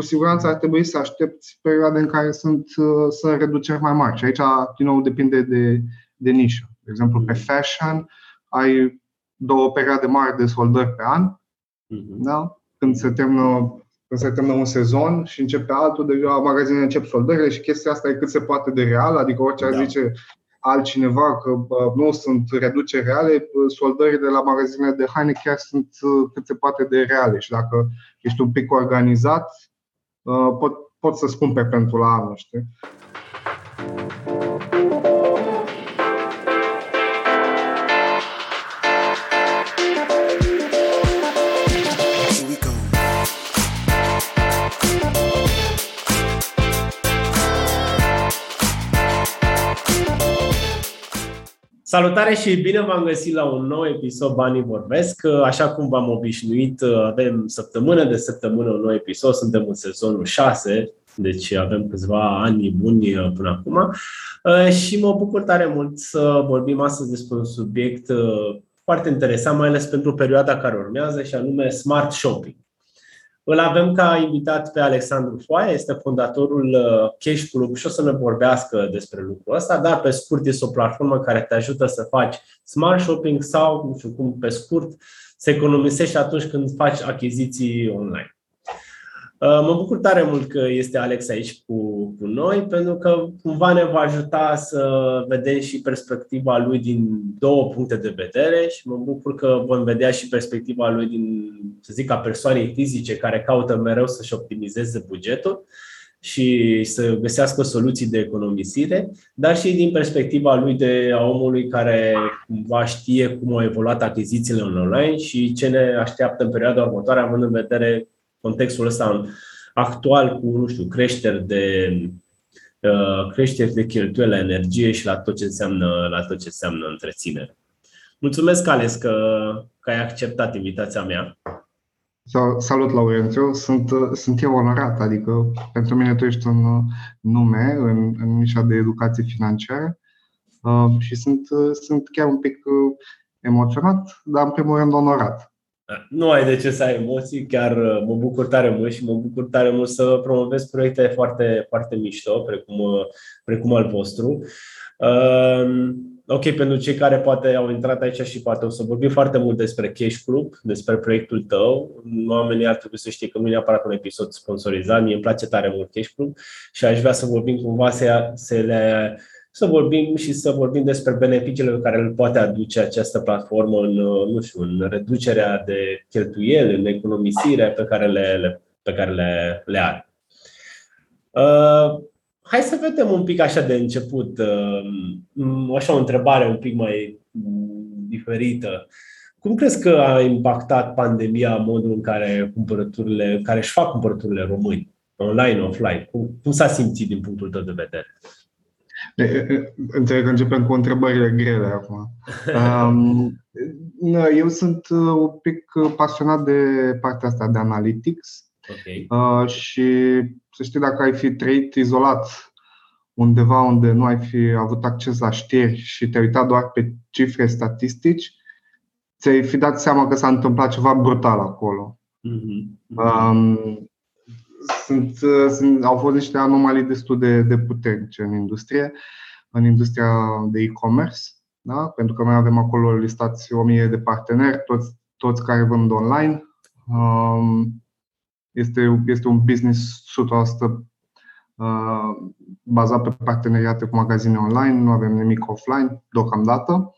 cu siguranță ar trebui să aștepți perioade în care sunt, uh, sunt reduceri mai mari. Și aici, din nou, depinde de, de nișă. De exemplu, pe fashion ai două perioade mari de soldări pe an. Mm-hmm. Da? Când se termină când se termină un sezon și începe altul, deja magazinele încep soldările și chestia asta e cât se poate de real, adică orice ar zice altcineva că nu sunt reduceri reale, soldările la magazinele de haine chiar sunt uh, cât se poate de reale și dacă ești un pic organizat, uh, pot, pot să spun pe pentru la anul, știi? Salutare și bine v-am găsit la un nou episod Banii Vorbesc. Așa cum v-am obișnuit, avem săptămână de săptămână un nou episod, suntem în sezonul 6, deci avem câțiva ani buni până acum și mă bucur tare mult să vorbim astăzi despre un subiect foarte interesant, mai ales pentru perioada care urmează și anume Smart Shopping. Îl avem ca invitat pe Alexandru Foaia, este fondatorul uh, Cash Club și o să ne vorbească despre lucrul ăsta, dar pe scurt este o platformă care te ajută să faci smart shopping sau, nu știu cum, pe scurt, să economisești atunci când faci achiziții online. Uh, mă bucur tare mult că este Alex aici cu, cu noi, pentru că cumva ne va ajuta să vedem și perspectiva lui din două puncte de vedere și mă bucur că vom vedea și perspectiva lui din, să zic, ca persoane fizice care caută mereu să-și optimizeze bugetul și să găsească soluții de economisire, dar și din perspectiva lui de a omului care cumva știe cum au evoluat achizițiile online și ce ne așteaptă în perioada următoare, având în vedere contextul ăsta actual cu, nu știu, creșteri de uh, creșteri de cheltuieli la energie și la tot ce înseamnă, la tot ce înseamnă întreținere. Mulțumesc, Ales, că, că ai acceptat invitația mea. Salut, Laurențiu. Sunt, sunt eu onorat, adică pentru mine tu ești un nume în, în nișa de educație financiară uh, și sunt, sunt chiar un pic emoționat, dar în primul rând onorat. Nu ai de ce să ai emoții, chiar uh, mă bucur tare mult și mă bucur tare mult să promovez proiecte foarte, foarte mișto, precum, uh, precum al vostru. Uh, ok, pentru cei care poate au intrat aici și poate o să vorbim foarte mult despre Cash Club, despre proiectul tău. Oamenii ar trebui să știe că nu e neapărat un episod sponsorizat, mie îmi place tare mult Cash Club și aș vrea să vorbim cumva să, să le să vorbim și să vorbim despre beneficiile pe care le poate aduce această platformă în, nu știu, în reducerea de cheltuieli, în economisirea pe care le, le, pe care le, le are. Uh, hai să vedem un pic așa de început, uh, așa o întrebare un pic mai diferită. Cum crezi că a impactat pandemia modul în care cumpărăturile, care își fac cumpărăturile români, online, offline? Cum, cum s-a simțit din punctul tău de vedere? Înțeleg că începem cu întrebările grele acum. Um, eu sunt uh, un pic pasionat de partea asta de analytics okay. uh, și să știi dacă ai fi trăit izolat undeva unde nu ai fi avut acces la știri și te-ai uitat doar pe cifre statistici, ți-ai fi dat seama că s-a întâmplat ceva brutal acolo. Mm-hmm. Um, sunt, sunt, au fost niște anomalii destul de, de puternice în industrie, în industria de e-commerce, da? pentru că noi avem acolo listați o mie de parteneri, toți, toți care vând online. Um, este, este un business 100% uh, bazat pe parteneriate cu magazine online, nu avem nimic offline deocamdată.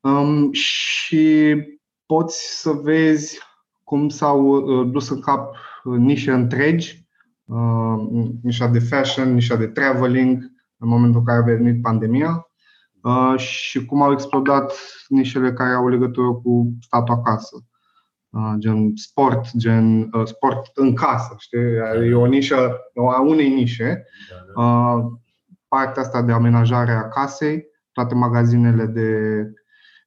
Um, și poți să vezi cum s-au uh, dus în cap nișe întregi, uh, nișa de fashion, nișa de traveling, în momentul în care a venit pandemia uh, și cum au explodat nișele care au legătură cu statul acasă. Uh, gen sport, gen sport în casă, știi? E o nișă, a unei nișe. Partea asta de amenajare a casei, toate magazinele de,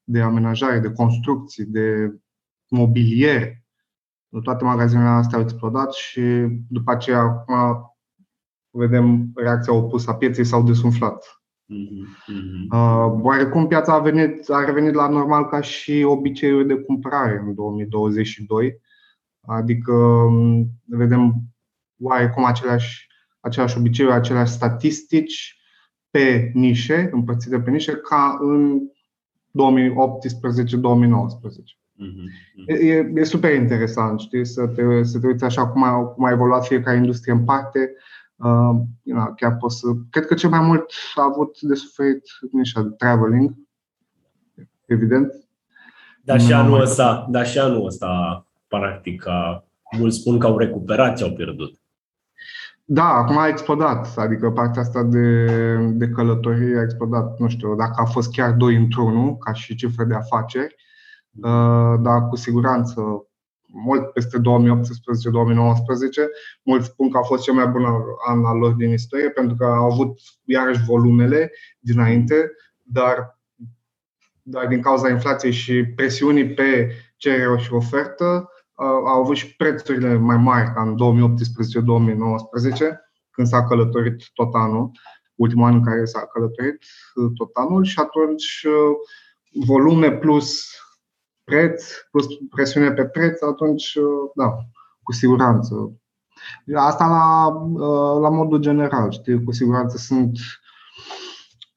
de amenajare, de construcții, de mobilier, toate magazinele astea au explodat și după aceea acum vedem reacția opusă a pieței s-au desumflat. Mm-hmm. Uh, oarecum piața a, venit, a revenit la normal ca și obiceiul de cumpărare în 2022, adică um, vedem oarecum aceleași, aceleași obiceiuri, aceleași statistici pe nișe, împărțite pe nișe, ca în 2018-2019. Mm-hmm. E, e super interesant, știi, să te, să te uiți așa cum a, cum a evoluat fiecare industrie în parte. Uh, chiar poți să. Cred că cel mai mult a avut de suferit nișa de traveling, evident. Dar și anul ăsta, dar și anul ăsta, practic, mulți spun că au recuperat ce au pierdut. Da, acum a explodat, adică partea asta de, de călătorie a explodat, nu știu, dacă a fost chiar 2 într-unul, ca și cifre de afaceri, uh, dar cu siguranță mult peste 2018-2019. Mulți spun că a fost cel mai bun an al lor din istorie pentru că au avut iarăși volumele dinainte, dar, dar din cauza inflației și presiunii pe cerere și ofertă, au avut și prețurile mai mari ca în 2018-2019, când s-a călătorit tot anul, ultimul an în care s-a călătorit tot anul și atunci volume plus preț, plus presiune pe preț, atunci, da, cu siguranță. Asta la, la modul general, știi, cu siguranță sunt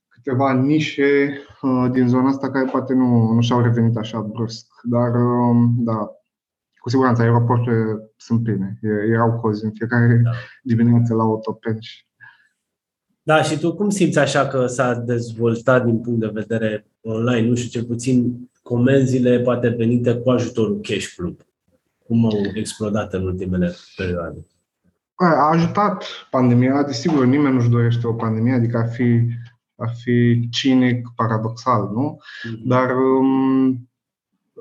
câteva nișe din zona asta care poate nu, nu și-au revenit așa brusc, dar da, cu siguranță aeroporturile sunt pline. Erau cozi în fiecare da. dimineață la autopenci. Da, și tu cum simți așa că s-a dezvoltat din punct de vedere online, nu știu, cel puțin comenzile poate venite cu ajutorul Cash Club? Cum au explodat în ultimele perioade? A ajutat pandemia, desigur, nimeni nu-și dorește o pandemie, adică ar fi, ar fi cinic, paradoxal, nu? Mm-hmm. Dar um,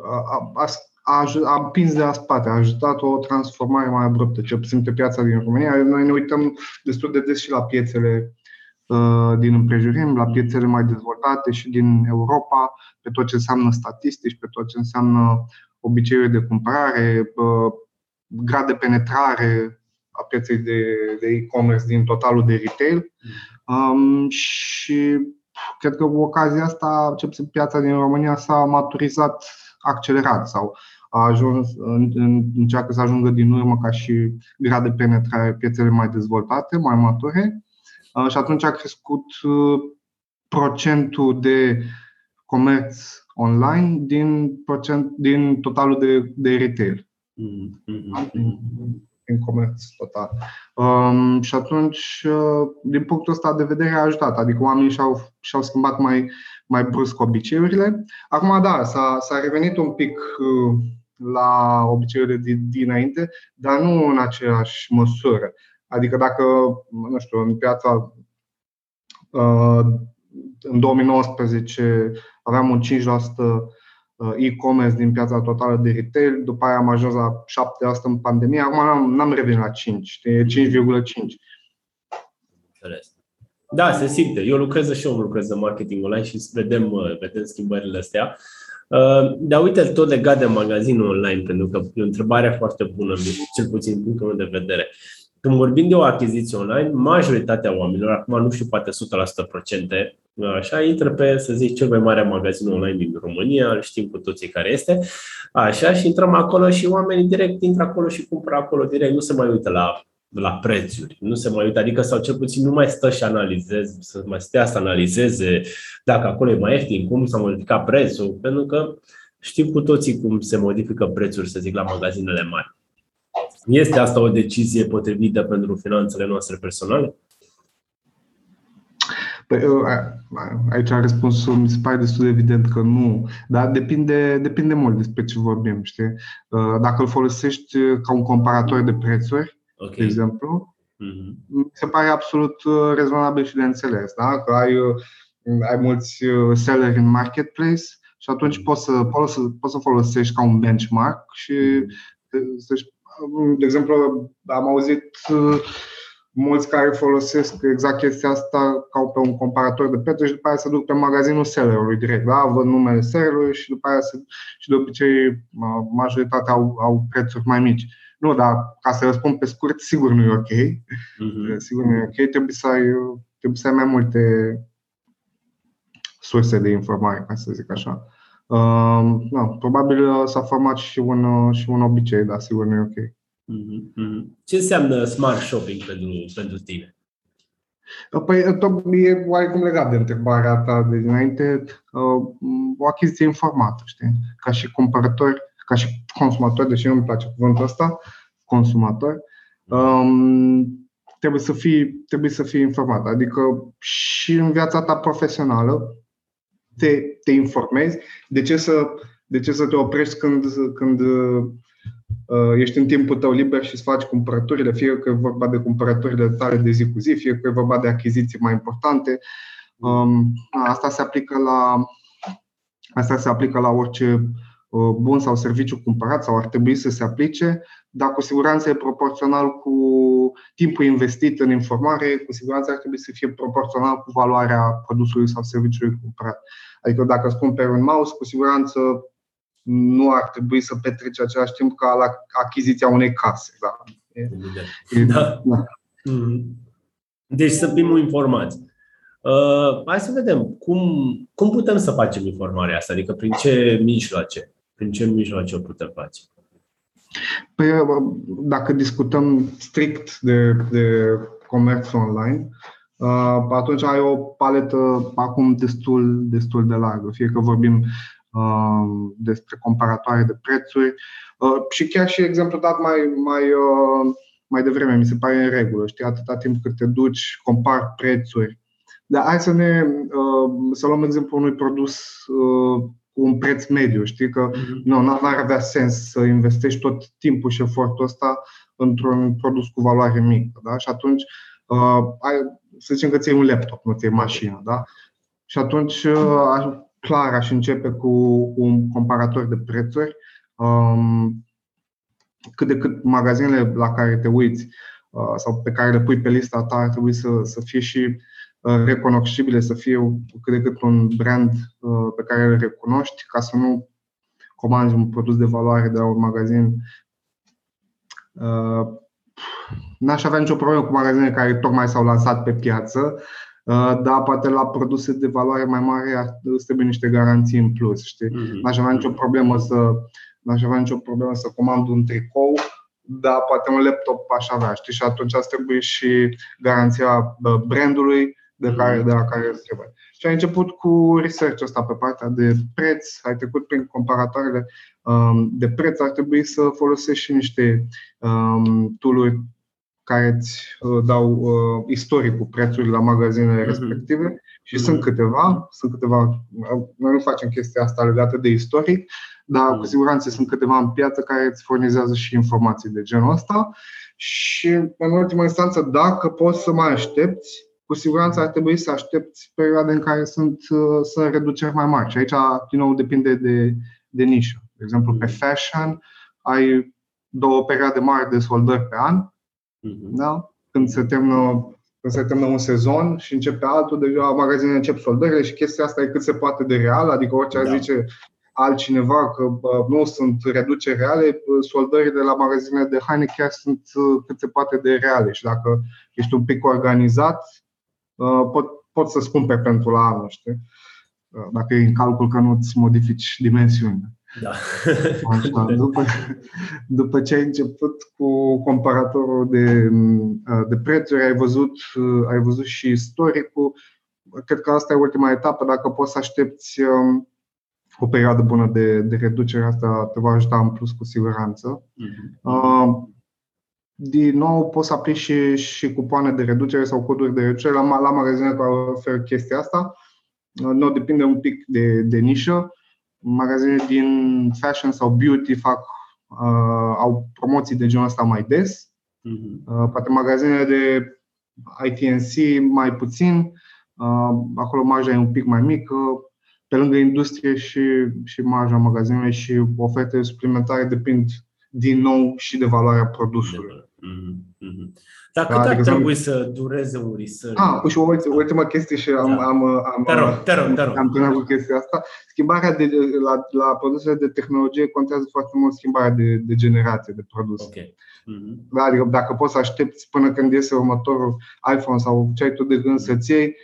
a, a, a, a împins de la spate, a ajutat o transformare mai abruptă, cel puțin pe piața din România. Noi ne uităm destul de des și la piețele uh, din împrejurim, la piețele mai dezvoltate și din Europa, pe tot ce înseamnă statistici, pe tot ce înseamnă obiceiuri de cumpărare, uh, grad de penetrare a pieței de, de e-commerce din totalul de retail. Um, și cred că cu ocazia asta, cel puțin piața din România s-a maturizat accelerat sau a ajuns, în, în, încearcă să ajungă din urmă ca și grad de penetrare piețele mai dezvoltate, mai mature și atunci a crescut procentul de comerț online din, procent, din totalul de, de retail. Mm-hmm. Din comerț total. Um, și atunci, din punctul ăsta de vedere, a ajutat. Adică oamenii și-au, și-au schimbat mai, mai brusc obiceiurile. Acum, da, s-a, s-a revenit un pic la obiceiurile din, dinainte, dar nu în aceeași măsură. Adică dacă, nu știu, în piața uh, în 2019 aveam un 5% uh, e-commerce din piața totală de retail, după aia am ajuns la 7% în pandemie, acum n-am, n-am revenit la 5, e 5,5. Da, se simte. Eu lucrez și eu lucrez în marketing online și vedem, uh, vedem schimbările astea. Uh, dar uite, tot legat de magazinul online, pentru că e o întrebare foarte bună, cel puțin din punctul meu de vedere. Când vorbim de o achiziție online, majoritatea oamenilor, acum nu știu, poate 100% procente, așa, intră pe, să zic, cel mai mare magazin online din România, știm cu toții care este, așa, și intrăm acolo și oamenii direct intră acolo și cumpără acolo direct, nu se mai uită la la prețuri. Nu se mai uită, adică sau cel puțin nu mai stă și analizeze, să mai stea să analizeze dacă acolo e mai ieftin, cum s-a modificat prețul, pentru că știm cu toții cum se modifică prețuri, să zic, la magazinele mari. Este asta o decizie potrivită pentru finanțele noastre personale? Păi, aici răspunsul mi se pare destul de evident că nu, dar depinde, depinde mult despre ce vorbim. Știi? Dacă îl folosești ca un comparator de prețuri, okay. de exemplu, mm-hmm. mi se pare absolut uh, rezonabil și de înțeles. Da? Că ai, uh, ai mulți uh, selleri în marketplace și atunci mm-hmm. poți, să, poți, să, poți să folosești ca un benchmark și, mm-hmm. De exemplu, am auzit mulți care folosesc exact chestia asta ca pe un comparator de prețuri și după aia se duc pe magazinul sellerului direct, da? văd numele sellerului și după aia se, și de obicei majoritatea au, au prețuri mai mici. Nu, dar ca să răspund pe scurt, sigur nu e ok. Uh-huh. Sigur nu e ok. Trebuie să ai, trebuie să ai mai multe surse de informare, ca să zic așa. Uh, no, probabil s-a format și un, și un obicei, dar sigur nu e ok. Mm-hmm. Ce înseamnă smart shopping pentru, pentru tine? Păi, tot e oarecum legat de întrebarea ta de dinainte. Uh, o achiziție informată, știi? Ca și cumpărători, ca și consumatori, deși nu îmi place cuvântul ăsta, consumator, um, trebuie să fii, trebuie să fii informat. Adică și în viața ta profesională te, te informezi. De ce să, de ce să te oprești când, când uh, ești în timpul tău liber și îți faci cumpărăturile, fie că e vorba de cumpărăturile tale de zi cu zi, fie că e vorba de achiziții mai importante. Um, asta se aplică la asta se aplică la orice uh, bun sau serviciu cumpărat sau ar trebui să se aplice dar cu siguranță e proporțional cu timpul investit în informare, cu siguranță ar trebui să fie proporțional cu valoarea produsului sau serviciului cumpărat. Adică dacă îți cumperi un mouse, cu siguranță nu ar trebui să petreci același timp ca la achiziția unei case. Da. E, da. da. Mm-hmm. Deci să fim informați. Uh, hai să vedem cum, cum putem să facem informarea asta, adică prin ce mijloace, prin ce mijloace o putem face. Păi, dacă discutăm strict de, de comerț online, uh, atunci ai o paletă acum destul, destul de largă. Fie că vorbim uh, despre comparatoare de prețuri uh, și chiar și exemplu dat mai, mai, mai devreme, mi se pare în regulă. Știi, atâta timp cât te duci, compar prețuri. Dar hai să ne să luăm exemplu unui produs cu un preț mediu. Știi că mm-hmm. nu, n-ar avea sens să investești tot timpul și efortul ăsta într-un produs cu valoare mică. Da? Și atunci, uh, ai, să zicem că ți un laptop, nu ți mașină. Da? Și atunci, uh, clar, aș începe cu un comparator de prețuri. Um, cât de cât magazinele la care te uiți uh, sau pe care le pui pe lista ta ar trebui să, să fie și Uh, recunoscibile, să fie cât de cât un brand uh, pe care îl recunoști, ca să nu comanzi un produs de valoare de la un magazin. Uh, n-aș avea nicio problemă cu magazine care tocmai s-au lansat pe piață, dar poate la produse de valoare mai mare îți trebuie niște garanții în plus. Știi? Mm-hmm. N-aș avea nicio problemă să n-aș avea nicio problemă să comand un tricou, dar poate un laptop aș avea, știi? Și atunci asta trebuie și garanția brandului de, care, de la care îți trebuie. Și ai început cu research ăsta pe partea de preț, ai trecut prin comparatoarele um, de preț, ar trebui să folosești și niște um, tool care îți uh, dau uh, istoricul prețului la magazinele mm-hmm. respective și mm-hmm. sunt câteva, sunt câteva, noi nu facem chestia asta legată de istoric, dar mm-hmm. cu siguranță sunt câteva în piață care îți furnizează și informații de genul ăsta și în ultima instanță, dacă poți să mai aștepți, cu siguranță ar trebui să aștepți perioade în care sunt, uh, sunt reduceri mai mari. Și aici, din nou, depinde de, de nișă. De exemplu, pe fashion ai două perioade mari de soldări pe an. Mm-hmm. Da? Când se termină când se termină un sezon și începe altul, deja magazinele încep soldările și chestia asta e cât se poate de real, adică orice da. ar zice altcineva că bă, nu sunt reduceri reale, soldările la magazinele de haine chiar sunt uh, cât se poate de reale și dacă ești un pic organizat, Uh, pot, pot să cumperi pentru la anul, știi? Uh, dacă e în calcul că nu îți modifici dimensiunea. Da. Așa, după, după ce ai început cu comparatorul de, uh, de prețuri, ai văzut, ai văzut și istoricul. Cred că asta e ultima etapă. Dacă poți să aștepți um, o perioadă bună de, de reducere, asta te va ajuta în plus cu siguranță. Uh-huh din nou poți să aplici și, și cupoane de reducere sau coduri de reducere la, la magazine care oferă chestia asta. Nu depinde un pic de, de nișă. Magazine din fashion sau beauty fac, uh, au promoții de genul ăsta mai des. Uh-huh. Uh, poate magazinele de ITNC mai puțin. Uh, acolo marja e un pic mai mică. Pe lângă industrie și, și marja magazinului și ofertele suplimentare depind din nou și de valoarea produsului. Mm-hmm. Dar cât adică ar trebui să dureze un research? Ah, și o ultimă chestie și am, da. am, am, te rog, te rog, te rog. am terminat cu chestia asta. Schimbarea de, la, la produsele de tehnologie contează foarte mult schimbarea de, de generație de produs. Okay. Mm-hmm. Da, adică dacă poți să aștepți până când iese următorul iPhone sau ce ai tu de gând să-ți iei,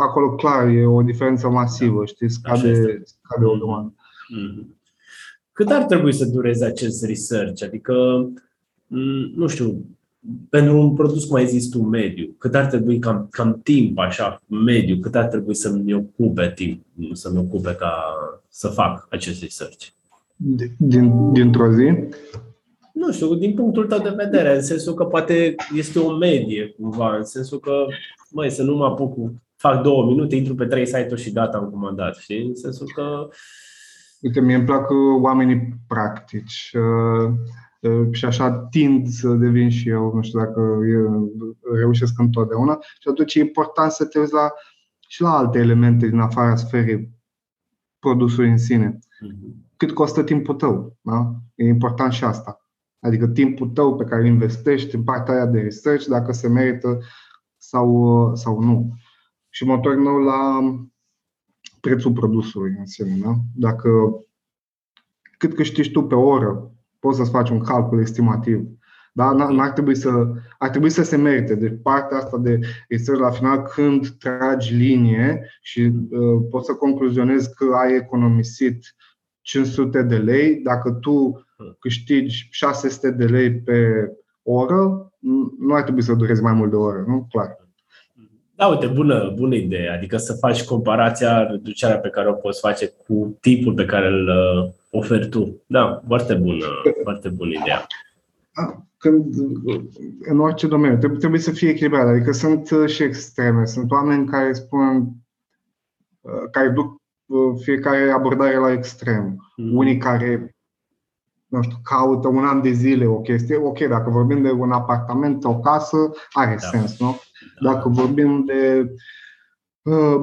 acolo clar e o diferență masivă, da. știi, scade, scade o grămadă. Mm-hmm. Cât ar trebui să dureze acest research? Adică mm, nu știu, pentru un produs, cum ai zis tu, mediu, cât ar trebui cam, cam timp, așa, mediu, cât ar trebui să-mi ocupe timp, să-mi ocupe ca să fac acest research? Din, dintr-o zi? Nu știu, din punctul tău de vedere, în sensul că poate este o medie, cumva, în sensul că, măi, să nu mă apuc, fac două minute, intru pe trei site-uri și data am comandat, știi? În sensul că... Uite, mie îmi plac oamenii practici. Uh Ă, și așa tind să devin și eu, nu știu dacă reușesc întotdeauna. Și atunci e important să te uiți la, și la alte elemente din afara sferei produsului în sine. Mhm. Cât costă timpul tău? Da? E important și asta. Adică timpul tău pe care îl investești în partea aia de research, dacă se merită sau, sau nu. Și mă întorc nou la prețul produsului în sine. Da? Dacă cât câștigi tu pe oră poți să-ți faci un calcul estimativ. Da? N-ar trebui să, ar trebui să se merite. Deci partea asta de research la final, când tragi linie și uh, poți să concluzionezi că ai economisit 500 de lei, dacă tu câștigi 600 de lei pe oră, nu ar trebui să durezi mai mult de o oră, nu? Clar. Da, uite, bună, bună idee. Adică să faci comparația, reducerea pe care o poți face cu tipul pe care îl uh, oferi tu. Da, foarte bună, foarte bună idee. Când, în orice domeniu, trebuie, trebuie să fie echilibrat. Adică sunt uh, și extreme. Sunt oameni care spun, uh, care duc fiecare abordare la extrem. Mm. Unii care nu știu, caută un an de zile o chestie, ok, dacă vorbim de un apartament, o casă, are da. sens, nu? Dacă vorbim de uh,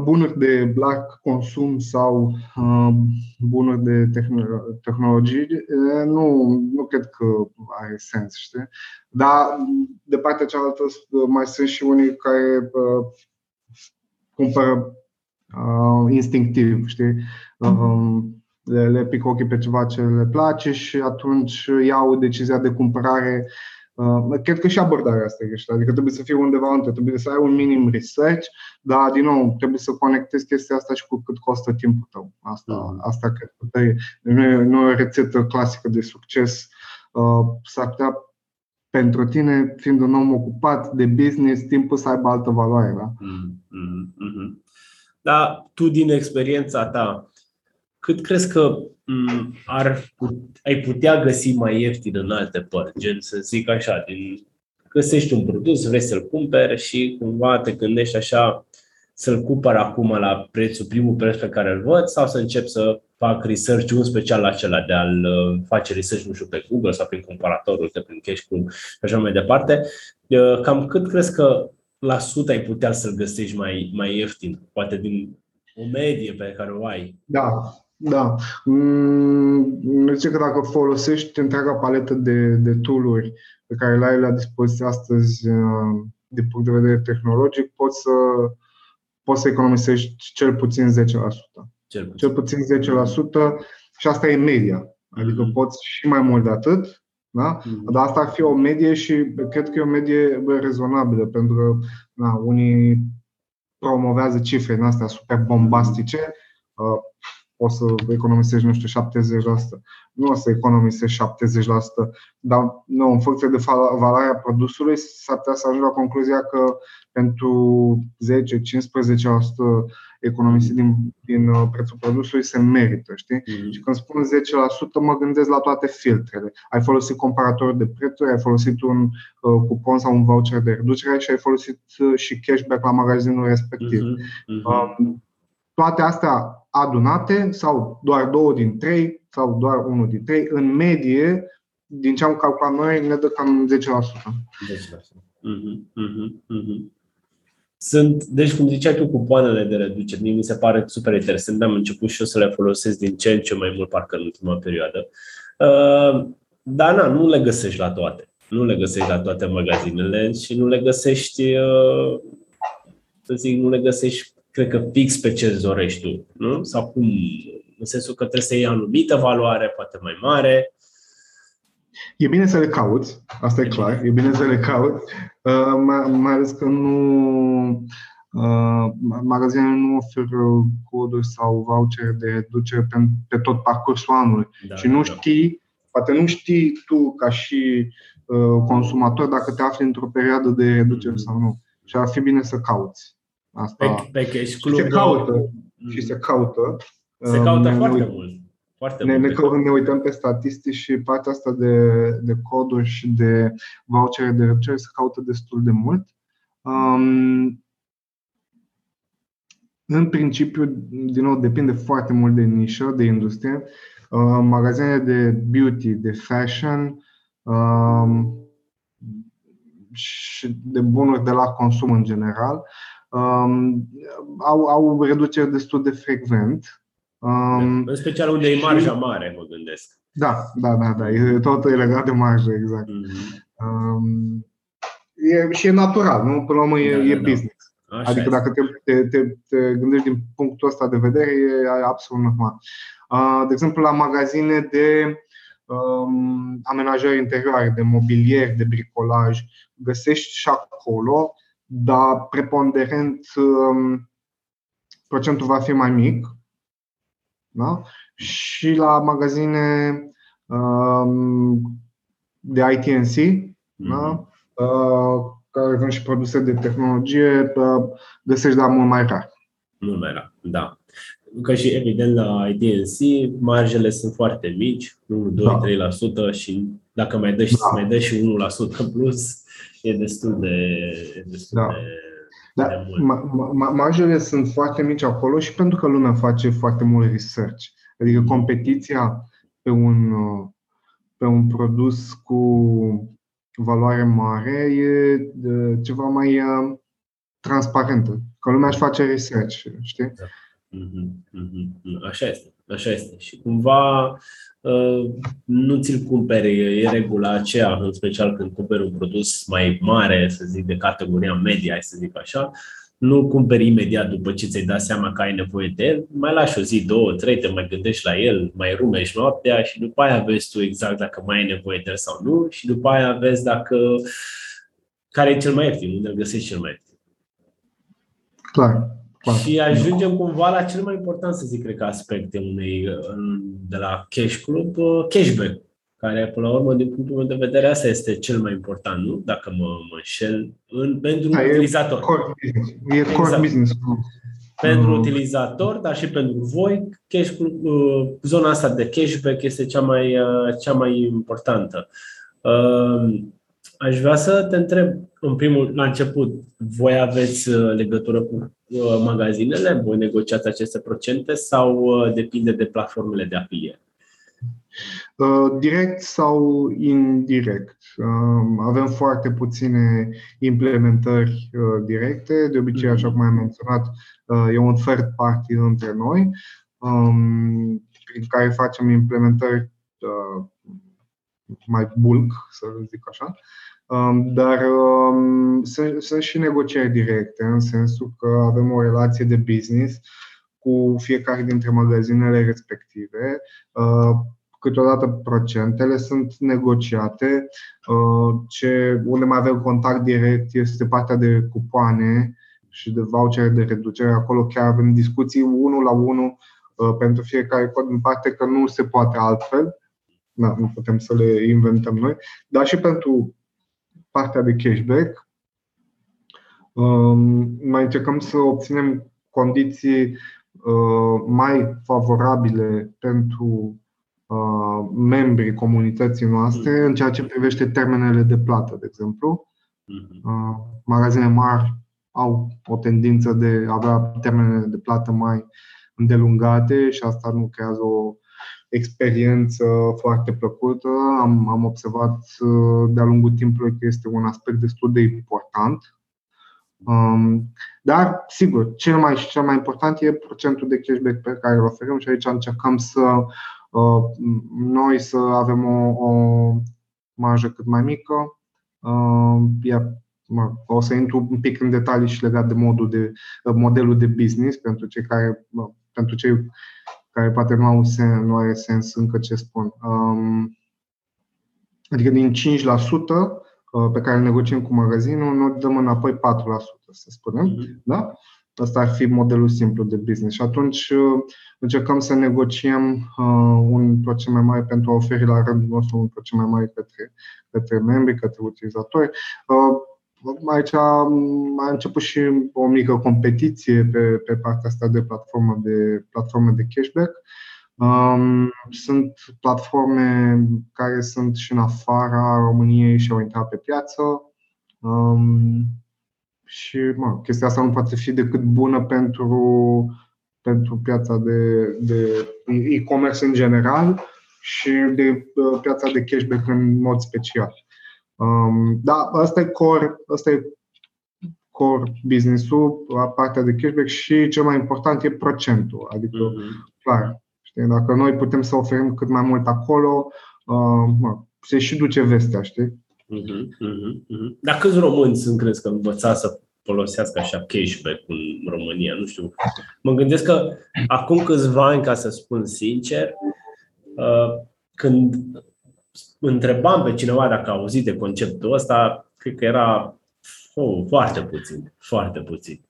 bunuri de larg consum sau uh, bunuri de tehnologii, uh, nu, nu cred că are sens, știi? Dar de partea cealaltă mai sunt și unii care cumpără instinctiv, știi? Um, le, le pic ochii pe ceva ce le place și atunci iau decizia de cumpărare Uh, cred că și abordarea asta e greșită, adică trebuie să fie undeva între, trebuie să ai un minim research, dar din nou trebuie să conectezi chestia asta și cu cât costă timpul tău. Asta, mm. asta cred că e, nu, e, nu e o rețetă clasică de succes. Uh, s-ar putea pentru tine, fiind un om ocupat de business, timpul să aibă altă valoare. Da? Mm, mm, mm. Da, tu din experiența ta, cât crezi că Mm, ar put, ai putea găsi mai ieftin în alte părți, gen să zic așa, din, găsești un produs, vrei să-l cumperi și cumva te gândești așa să-l cumpăr acum la prețul, primul preț pe care îl văd sau să încep să fac research un special la acela de a-l uh, face research, nu știu, pe Google sau prin comparatorul, de prin cash și așa mai departe. Uh, cam cât crezi că la sută ai putea să-l găsești mai, mai ieftin, poate din o medie pe care o ai? Da, da. Mm, zice că dacă folosești întreaga paletă de, de tool-uri pe care le ai la dispoziție astăzi uh, din punct de vedere tehnologic, poți să, poți să economisești cel puțin 10%. Cel puțin, cel puțin 10% și asta e media. Adică mm-hmm. poți și mai mult de atât, da? Mm-hmm. Dar asta ar fi o medie și cred că e o medie rezonabilă, pentru că na, unii promovează cifre în astea super bombastice. Uh, o să economisești, nu știu, 70%. Nu o să economisești 70%, dar nu, în funcție de valoarea produsului, s-ar putea să ajungi la concluzia că pentru 10-15% economisit din, din uh, prețul produsului se merită, știi? Mm-hmm. Și când spun 10%, mă gândesc la toate filtrele. Ai folosit comparator de prețuri, ai folosit un uh, cupon sau un voucher de reducere și ai folosit uh, și cashback la magazinul respectiv. Mm-hmm. Um, toate astea adunate sau doar două din trei sau doar unul din trei, în medie, din ce am calculat noi, ne dă cam 10%. 10%. Mm-hmm, mm-hmm, mm-hmm. Sunt, deci cum ziceai tu, cupoanele de reducere, mi se pare super interesant. Am început și eu să le folosesc din ce în ce mai mult, parcă în ultima perioadă. Uh, dar na, nu le găsești la toate. Nu le găsești la toate magazinele și nu le găsești, uh, să zic, nu le găsești cred că fix pe ce îți dorești tu, nu? Sau cum, în sensul că trebuie să iei anumită valoare, poate mai mare. E bine să le cauți, asta e clar, e bine să le cauți, uh, mai ales că nu uh, magazinele nu oferă coduri sau voucher de reducere pe, pe tot parcursul anului. Da, și nu da. știi, poate nu știi tu ca și consumator dacă te afli într-o perioadă de reducere sau nu. Și ar fi bine să cauți. Asta. Pe, pe cash club, și se caută. Mm. Și se caută. Se caută ne, foarte mult. Foarte ne, mult. Ne, ne uităm pe statistici și partea asta de, de coduri și de vouchere de reducere se caută destul de mult. Um, în principiu, din nou, depinde foarte mult de nișă, de industrie. Uh, magazine de beauty, de fashion um, și de bunuri de la consum în general um, au, au reduceri destul de frecvent. Um, în special unde și, e marja mare, mă gândesc. Da, da, da, da. E, totul e legat de marjă, exact. Mm-hmm. Um, e, și e natural, nu? Până la urmă e, da, e da, da. business. Așa adică dacă te, te, te, te gândești din punctul ăsta de vedere, e absolut normal. De exemplu, la magazine de um, amenajări interioare, de mobilier, de bricolaj, găsești și acolo, dar preponderent um, procentul va fi mai mic. Da? Și la magazine um, de ITNC, mm-hmm. da? uh, care vând și produse de tehnologie, găsești dar mult mai rar. Mult mai rar, da. Că și evident la IDNC marjele sunt foarte mici, 1, 2, da. 3% și dacă mai dai, da. mai dai și 1% plus, e destul de, e destul da. de da, de mult. marjele sunt foarte mici acolo și pentru că lumea face foarte mult research. Adică competiția pe un, pe un produs cu valoare mare e ceva mai uh, transparentă. Că lumea își face research, știi? Da. Mm-hmm, mm-hmm. Așa este, așa este. Și cumva uh, nu ți-l cumperi, e regula aceea, în special când cumperi un produs mai mare, să zic, de categoria media, să zic așa, nu cumperi imediat după ce ți-ai dat seama că ai nevoie de el, mai lași o zi, două, trei, te mai gândești la el, mai rumești noaptea și după aia vezi tu exact dacă mai ai nevoie de el sau nu și după aia vezi dacă care e cel mai ieftin, unde îl găsești cel mai ieftin. Clar. Clar. Și ajungem cumva la cel mai important, să zic, cred că aspecte unei, de la Cash Club, cashback care, până la urmă, din punctul meu de vedere, asta este cel mai important, nu? Dacă mă, mă înșel, în, pentru da, utilizator. E core business. E core exact. business. Pentru uh. utilizator, dar și pentru voi, cash, uh, zona asta de cashback este cea mai, uh, cea mai importantă. Uh, aș vrea să te întreb, în primul, la început, voi aveți uh, legătură cu uh, magazinele? Voi negociați aceste procente sau uh, depinde de platformele de afiliere? Uh, direct sau indirect. Um, avem foarte puține implementări uh, directe. De obicei, așa cum am menționat, uh, e un third party între noi, um, prin care facem implementări mai bulk, să zic așa. Um, dar sunt și negocieri directe, în sensul că avem o relație de business cu fiecare dintre magazinele respective câteodată procentele sunt negociate. Uh, ce, unde mai avem contact direct este partea de cupoane și de vouchere de reducere. Acolo chiar avem discuții unul la unul uh, pentru fiecare cod în parte că nu se poate altfel. Da, nu putem să le inventăm noi. Dar și pentru partea de cashback, um, mai încercăm să obținem condiții uh, mai favorabile pentru Uh, membrii comunității noastre mm. în ceea ce privește termenele de plată, de exemplu. Mm-hmm. Uh, magazine mari au o tendință de a avea termenele de plată mai îndelungate și asta nu creează o experiență foarte plăcută. Am, am observat uh, de-a lungul timpului că este un aspect destul de important. Um, dar, sigur, cel mai, cel mai important e procentul de cashback pe care îl oferim și aici încercăm să Uh, noi să avem o, o marjă cât mai mică, uh, iar o să intru un pic în detalii și legat de, modul de modelul de business pentru cei care, pentru cei care poate nu, au sens, nu are sens încă ce spun. Um, adică din 5% uh, pe care negociem cu magazinul, noi dăm înapoi 4%, să spunem. Mm-hmm. Da? Asta ar fi modelul simplu de business. Și atunci încercăm să negociem un procent mai mare pentru a oferi la rândul nostru un procent mai mare către, către membri, către utilizatori. Aici a început și o mică competiție pe, pe partea asta de platformă de, platformă de cashback. Um, sunt platforme care sunt și în afara României și au intrat pe piață. Um, și mă, chestia asta nu poate fi decât bună pentru, pentru piața de, de e-commerce în general și de uh, piața de cashback în mod special. Um, da, asta e core, asta e core business-ul, partea de cashback și cel mai important e procentul. Adică, mm-hmm. clar, știi, dacă noi putem să oferim cât mai mult acolo, uh, mă, se și duce vestea, știi? Uh-huh, uh-huh, Dar câți români sunt, crezi că învățați să folosească așa cashback în România? Nu știu. Mă gândesc că acum câțiva ani, ca să spun sincer, uh, când întrebam pe cineva dacă a auzit de conceptul ăsta, cred că era oh, foarte puțin, foarte puțin.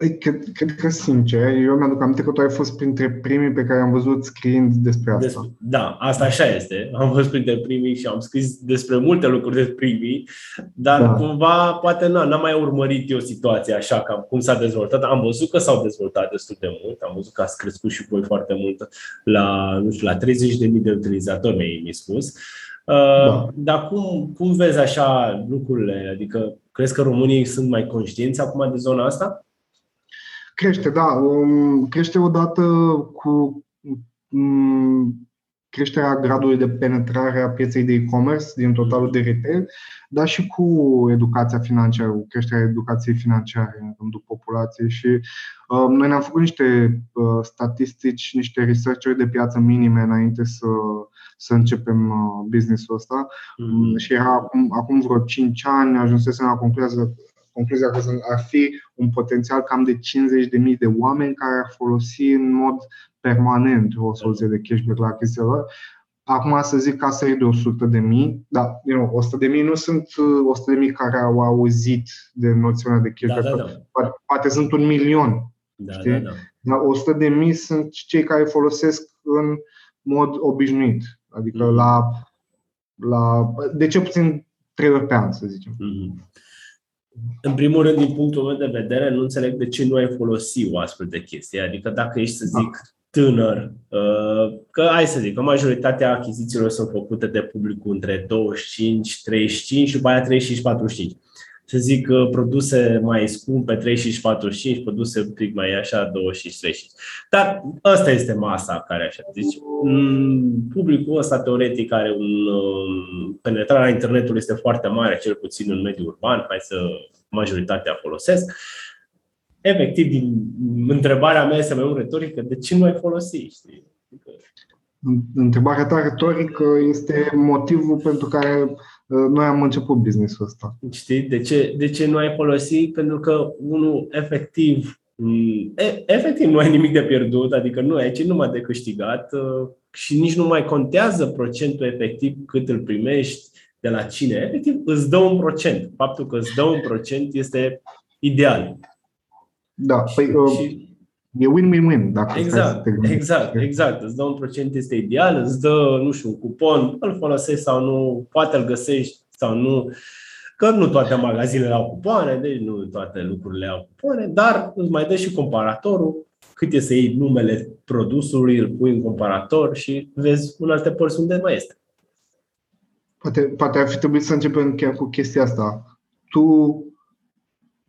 Păi, cred, cred că, sincer, eu mi-aduc aminte că tu ai fost printre primii pe care am văzut scriind despre asta. Des, da, asta așa este. Am fost printre primii și am scris despre multe lucruri despre primii, dar da. cumva poate n- n-am mai urmărit eu situația așa, cam cum s-a dezvoltat. Am văzut că s-au dezvoltat destul de mult, am văzut că ați crescut și voi foarte mult la, nu știu, la 30.000 de utilizatori, mi-ai spus. Uh, da. Dar cum, cum vezi așa lucrurile? Adică crezi că românii sunt mai conștienți acum de zona asta? Crește, da. Um, crește odată cu um, creșterea gradului de penetrare a pieței de e-commerce din totalul de retail, dar și cu educația financiară, cu creșterea educației financiare în rândul populației și uh, noi ne-am făcut niște uh, statistici, niște research de piață minime înainte să, să începem uh, business-ul ăsta mm-hmm. și era acum, acum vreo 5 ani ajunsesem la concluzia concluzia că ar fi un potențial cam de 50.000 de oameni care ar folosi în mod permanent o soluție de cashback la achiziționare. Acum să zic că asta e de 100 de mii, dar you know, 100 de mii nu sunt 100 uh, de mii care au auzit de noțiunea de cashback. Da, da, da. Poate, poate sunt un milion. Da, știi? Da, da. Dar 100 de mii sunt cei care folosesc în mod obișnuit. Adică mm-hmm. la, la, de ce puțin trei ori pe an, să zicem. Mm-hmm. În primul rând, din punctul meu de vedere, nu înțeleg de ce nu ai folosi o astfel de chestie. Adică dacă ești, să zic, tânăr, uh, că hai să zic, că majoritatea achizițiilor sunt făcute de publicul între 25, 35 și după aia 35, 45 să zic, produse mai scumpe, 35, 45, produse un pic mai așa, 25, 35. Dar asta este masa care așa. Deci, publicul ăsta teoretic are un. Um, penetrarea internetului este foarte mare, cel puțin în mediul urban, hai să majoritatea folosesc. Efectiv, din întrebarea mea este mai mult retorică, de ce nu ai folosit? Știi? Adică... Întrebarea ta retorică este motivul pentru care noi am început business-ul ăsta. Știi? De ce, de ce nu ai folosit? Pentru că, unul, efectiv, mm, efectiv nu ai nimic de pierdut, adică nu ai ce numai de câștigat uh, și nici nu mai contează procentul efectiv cât îl primești de la cine. Efectiv, îți dă un procent. Faptul că îți dă un procent este ideal. Da, și, păi, uh, și, E win-win-win. Dacă exact, exact, exact. Îți dă un procent, este ideal, îți dă, nu știu, un cupon, îl folosești sau nu, poate îl găsești sau nu. Că nu toate magazinele au cupoane, deci nu toate lucrurile au cupoane, dar îți mai dă și comparatorul, cât e să iei numele produsului, îl pui în comparator și vezi în alte părți unde mai este. Poate, poate ar fi trebuit să începem chiar cu chestia asta. Tu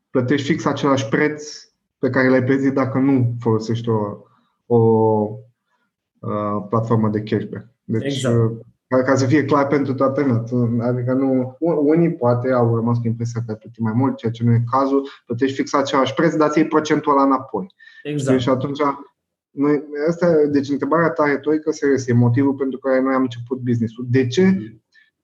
plătești fix același preț pe care le-ai plătit dacă nu folosești o, o uh, platformă de cashback. Deci, exact. Uh, ca, ca să fie clar pentru toată lumea. Adică nu, unii poate au rămas cu impresia că ai plătit mai mult, ceea ce nu e cazul, plătești fix același preț, dar ți procentul ăla înapoi. Exact. Și atunci, noi, asta, deci întrebarea ta retorică serios, e motivul pentru care noi am început business-ul. De ce mm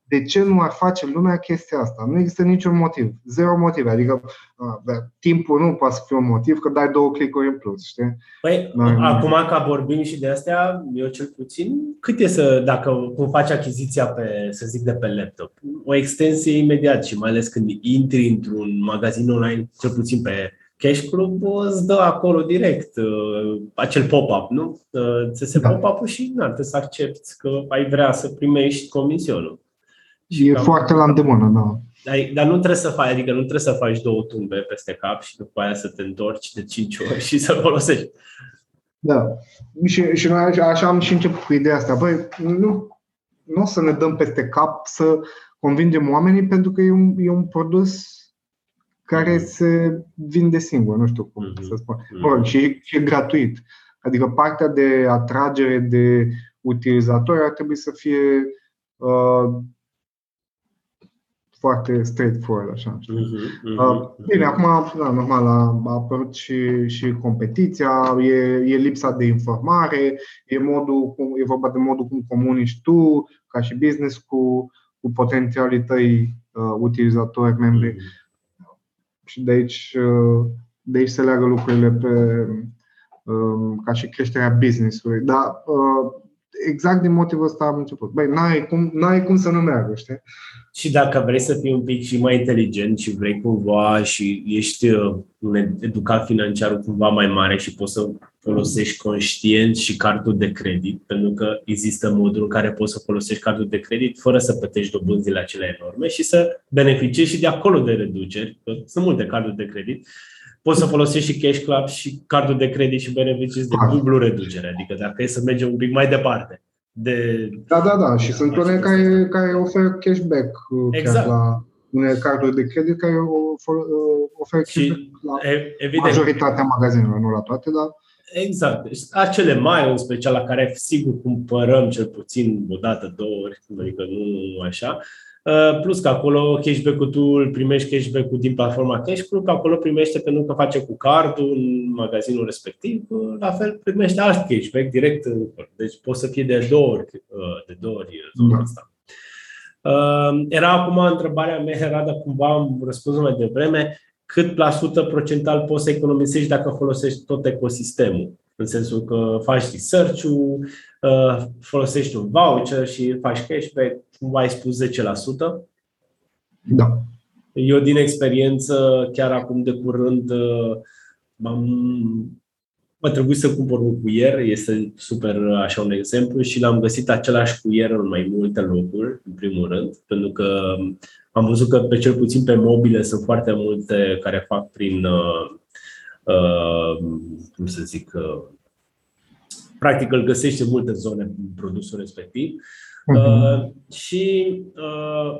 de ce nu ar face lumea chestia asta? Nu există niciun motiv. Zero motive. Adică uh, timpul nu poate să fie un motiv că dai două clicuri în plus, știi? Păi, Noi, acum ca vorbim și de astea, eu cel puțin, cât e să, dacă cum faci achiziția pe, să zic, de pe laptop? O extensie imediat și mai ales când intri într-un magazin online, cel puțin pe Cash Club îți dă acolo direct uh, acel pop-up, nu? Uh, ți se da. pop-up și nu trebuie să accepti că ai vrea să primești comisionul. Și e cam... foarte la îndemână, da. Dar nu trebuie să faci, adică nu trebuie să faci două tumbe peste cap și după aia să te întorci de cinci ori și să folosești. Da. Și, și noi așa am și început cu ideea asta. Băi, nu, nu o să ne dăm peste cap să convingem oamenii pentru că e un, e un produs care mm. se vinde singur, nu știu cum mm-hmm. să spun. Mm-hmm. și, și e gratuit. Adică partea de atragere de utilizatori ar trebui să fie uh, foarte straightforward, așa. Mm-hmm, mm-hmm. Bine, acum, da, normal, a, a apărut și, și competiția, e, e lipsa de informare, e, modul, e vorba de modul cum comunici tu, ca și business, cu, cu potențialii tăi uh, utilizatori, membri. Mm-hmm. Și de aici, uh, de aici se leagă lucrurile pe, uh, ca și creșterea business-ului. Dar uh, exact din motivul ăsta am început. Băi, n-ai cum, n-ai cum să nu meargă, știi? Și dacă vrei să fii un pic și mai inteligent și vrei cumva și ești uh, un educat financiar cumva mai mare și poți să folosești conștient și cardul de credit, pentru că există modul în care poți să folosești cardul de credit fără să plătești dobânzile acelea enorme și să beneficiezi și de acolo de reduceri, că sunt multe carduri de credit, poți să folosești și Cash Club și cardul de credit și beneficiezi de dublu reducere. Adică dacă e să mergem un pic mai departe. De... Da, da, da. Și sunt unele care, care oferă cashback uh, exact. la unele carduri de credit care uh, oferă cashback la evident, majoritatea magazinelor, nu la toate, dar Exact. Deci acele mai, în special la care sigur cumpărăm cel puțin o dată, două ori, adică nu așa, Uh, plus că acolo cashback-ul tu îl primești cashback-ul din platforma Cash Group, acolo primește pentru că face cu cardul în magazinul respectiv, uh, la fel primește alt cashback direct. Deci poți să fie de două ori, uh, de două ori zona da. asta. Era acum întrebarea mea, era dacă cumva am răspuns mai devreme, cât la sută procental poți să economisești dacă folosești tot ecosistemul? În sensul că faci research-ul, folosești un voucher și faci cashback, cum ai spus, 10%. Da. Eu, din experiență, chiar acum de curând, am a trebuit să cumpăr un cuier, este super așa un exemplu și l-am găsit același cuier în mai multe locuri, în primul rând, pentru că am văzut că pe cel puțin pe mobile sunt foarte multe care fac prin, uh, uh, cum să zic, uh, practic îl găsește în multe zone în produsul respectiv Uh-huh. și uh,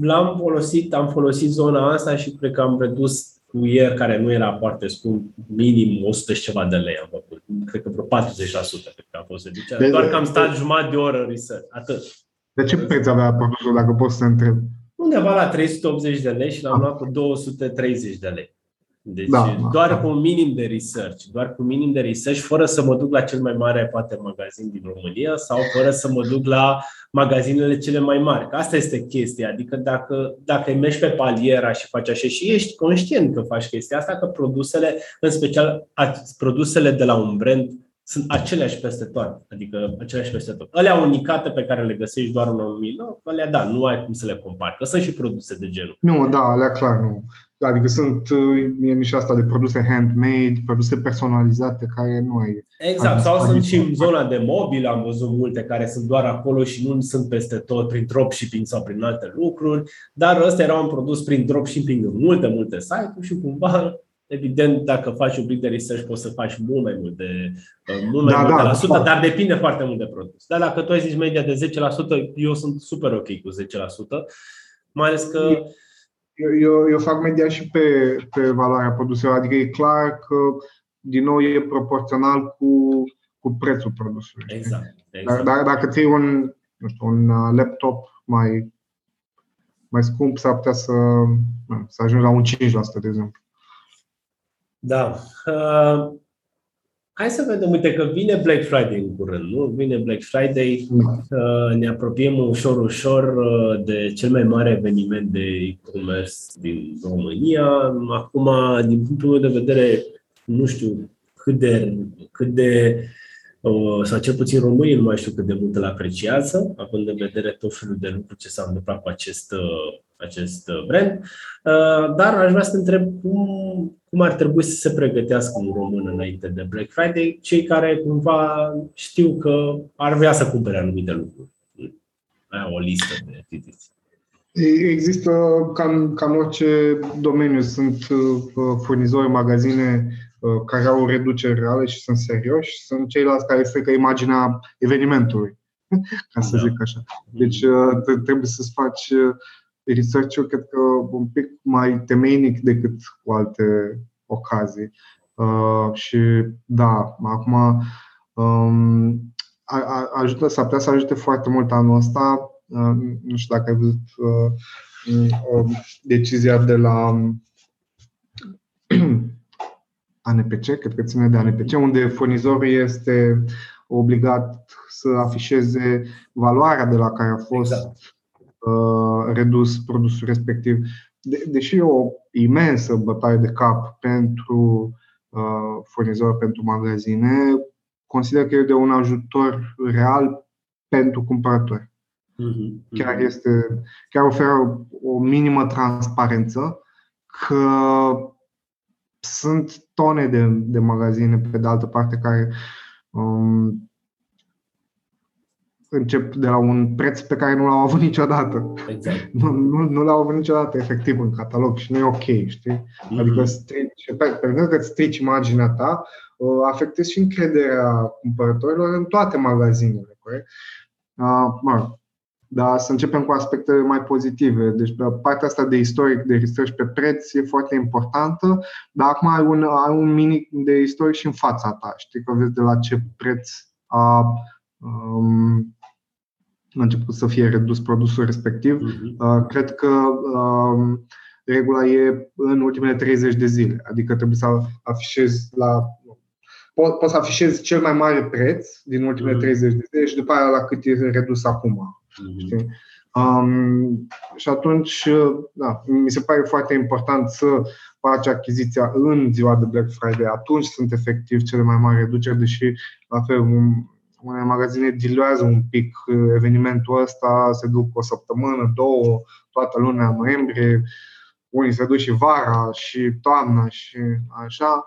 l-am folosit, am folosit zona asta și cred că am redus cu ieri, care nu era foarte scump, minim 100 și ceva de lei am făcut. Cred că vreo 40% cred că a fost reducerea. De, Doar că am stat jumătate de oră research. Atât. De ce preț avea produsul, dacă poți să întreb? Undeva la 380 de lei și l-am ah. luat cu 230 de lei. Deci da, da, doar da. cu un minim de research, doar cu minim de research, fără să mă duc la cel mai mare, poate, magazin din România sau fără să mă duc la magazinele cele mai mari. Că asta este chestia. Adică dacă, dacă mergi pe paliera și faci așa și ești conștient că faci chestia asta, că produsele, în special produsele de la un brand, sunt aceleași peste tot. Adică aceleași peste tot. Alea unicate pe care le găsești doar în un loc, alea da, nu ai cum să le compari. Că sunt și produse de genul. Nu, da, alea clar nu. Adică sunt, uh, mie mi și asta de produse handmade, produse personalizate care nu ai. Exact, sau sunt și în zona de mobil, am văzut multe care sunt doar acolo și nu sunt peste tot prin dropshipping sau prin alte lucruri, dar ăsta era un produs prin dropshipping în multe, multe site-uri și cumva Evident, dacă faci un pic de research, poți să faci mult mai mult de, uh, mult mai da, mult da, de la sută, da. dar depinde foarte mult de produs. Dar dacă tu ai zis media de 10%, eu sunt super ok cu 10%, mai ales că eu, eu, eu fac media și pe, pe valoarea produselor, adică e clar că, din nou, e proporțional cu, cu prețul produsului. Exact. exact. Dar, dar dacă ții un, nu știu, un uh, laptop mai, mai scump, s-ar putea să, să ajungi la un 5%, de exemplu. Da. Uh, Hai să vedem, uite că vine Black Friday în curând, nu? Vine Black Friday, da. ne apropiem ușor, ușor uh, de cel mai mare eveniment de e-commerce din România. Acum, din punctul meu de vedere, nu știu cât de, cât de uh, sau cel puțin românii nu mai știu cât de mult îl apreciază, având în vedere tot felul de lucruri ce s-au întâmplat cu acest uh, acest brand. Dar aș vrea să te întreb cum, cum ar trebui să se pregătească un român înainte de Black Friday, cei care cumva știu că ar vrea să cumpere anumite lucruri. Ai o listă de achiziții. Există, cam, cam orice domeniu, sunt furnizori, magazine Uh, care au reduceri reale și sunt serioși, sunt ceilalți care strică imaginea evenimentului, ca să da. zic așa. Deci uh, trebuie să-ți faci uh, research-ul, cred că un pic mai temeinic decât cu alte ocazii. Și da, acum um, ajută, s-ar putea să ajute foarte mult anul ăsta. Nu știu dacă ai văzut decizia de la ANPC, cred că ține de ANPC, unde furnizorul este obligat să afișeze valoarea de la care a fost exact. Uh, redus produsul respectiv. De, deși e o imensă bătaie de cap pentru uh, furnizor, pentru magazine, consider că e de un ajutor real pentru cumpărători. Mm-hmm. Chiar, este, chiar oferă o minimă transparență că sunt tone de, de magazine, pe de altă parte, care um, încep de la un preț pe care nu l-au avut niciodată. Exact. Nu, nu, nu l-au avut niciodată efectiv în catalog și nu e ok, știi? Mm-hmm. Adică strici, pe, pe că strici imaginea ta, uh, afectezi și încrederea cumpărătorilor în toate magazinele, corect? Uh, mă, dar să începem cu aspecte mai pozitive. Deci partea asta de istoric, de research pe preț e foarte importantă, dar acum ai un, ai un mini de istoric și în fața ta. Știi că vezi de la ce preț a, um, a început să fie redus produsul respectiv. Uh-huh. Uh, cred că um, regula e în ultimele 30 de zile, adică trebuie să afișezi la poți să afișezi cel mai mare preț din ultimele 30 mhm. de zile și după aia la cât e redus acum. Mm-hmm. Um, și atunci, da, mi se pare foarte important să faci achiziția în ziua de Black Friday. Atunci sunt efectiv cele mai mari reduceri, deși, la fel, un, unele magazine diluează un pic evenimentul ăsta, se duc o săptămână, două, toată luna noiembrie, unii se duc și vara și toamna și așa.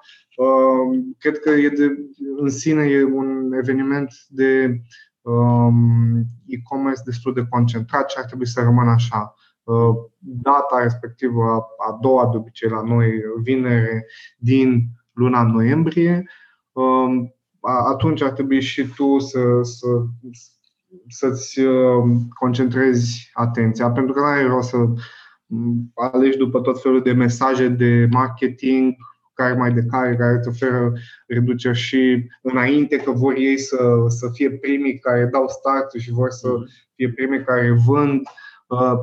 Cred că e de, în sine e un eveniment de Um, e-commerce destul de concentrat și ar trebui să rămână așa. Uh, data respectivă, a doua de obicei la noi, vinere din luna noiembrie, um, atunci ar trebui și tu să, să, să-ți um, concentrezi atenția, pentru că nu ai rost să alegi după tot felul de mesaje de marketing care mai de care, care îți oferă reduceri și înainte că vor ei să, să fie primii care dau start și vor să mm. fie primii care vând. Uh,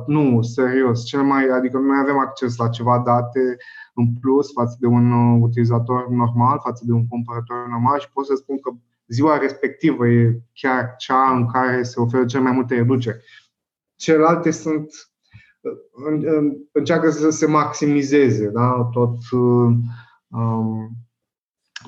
nu, serios. Cel mai, adică noi avem acces la ceva date în plus față de un uh, utilizator normal, față de un cumpărător normal și pot să spun că ziua respectivă e chiar cea în care se oferă cel mai multe reduceri. Celelalte sunt uh, încearcă să se maximizeze da? tot um,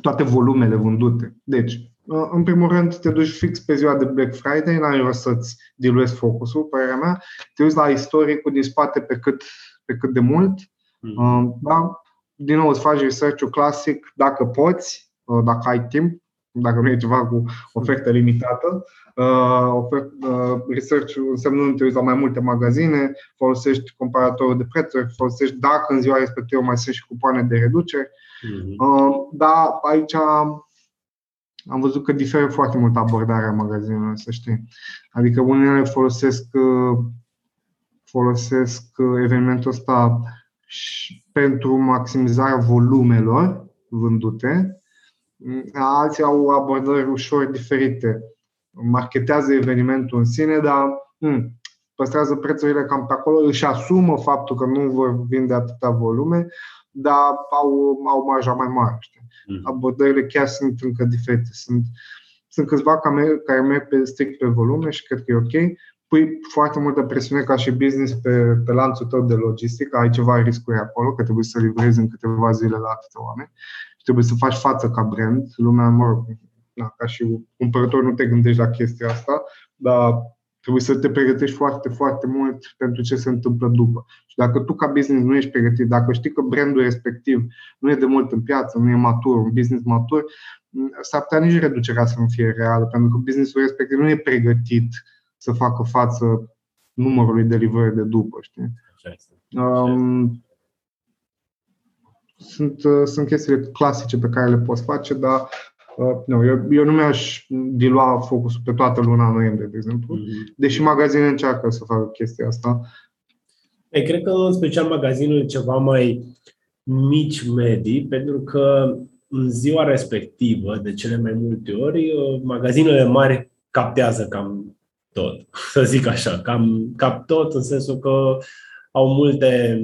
toate volumele vândute. Deci, uh, în primul rând, te duci fix pe ziua de Black Friday, n-ai rost să-ți diluezi focusul, părerea mea, te uiți la istoricul din spate pe cât, pe cât de mult. Mm-hmm. Da? Din nou, îți faci research clasic dacă poți, uh, dacă ai timp, dacă nu e ceva cu ofertă limitată. Uh, uh, research înseamnă te uiți la mai multe magazine, folosești comparatorul de prețuri, folosești dacă în ziua respectivă mai sunt și cupoane de reducere. Mm-hmm. Uh, dar aici am văzut că diferă foarte mult abordarea magazinelor, să știi. Adică unele folosesc, uh, folosesc uh, evenimentul ăsta pentru maximizarea volumelor vândute, alții au abordări ușor diferite. Marketează evenimentul în sine, dar hmm, păstrează prețurile cam pe acolo, își asumă faptul că nu vor vinde atâta volume, dar au, au marja mai mare. Știi? Mm. Abordările chiar sunt încă diferite. Sunt, sunt câțiva care merg pe strict pe volume și cred că e ok. Pui foarte multă presiune ca și business pe, pe lanțul tău de logistică, ai ceva riscuri acolo, că trebuie să livrezi în câteva zile la atâtea oameni și trebuie să faci față ca brand. Lumea, mă rog, na, ca și cumpărător nu te gândești la chestia asta, dar Trebuie să te pregătești foarte, foarte mult pentru ce se întâmplă după. Și dacă tu ca business nu ești pregătit, dacă știi că brandul respectiv nu e de mult în piață, nu e matur, un business matur, s-ar putea nici reducerea să nu fie reală, pentru că businessul respectiv nu e pregătit să facă față numărului de livrări de după. Știi? Um, sunt, uh, sunt chestiile clasice pe care le poți face, dar uh, nu, eu, eu nu mi-aș dilua focusul pe toată luna noiembrie, de exemplu, mm-hmm. deși magazinele încearcă să facă chestia asta. Ei, cred că în special magazinul ceva mai mici medii, pentru că în ziua respectivă, de cele mai multe ori, uh, magazinele mari captează cam tot, să zic așa, cam cap tot, în sensul că au multe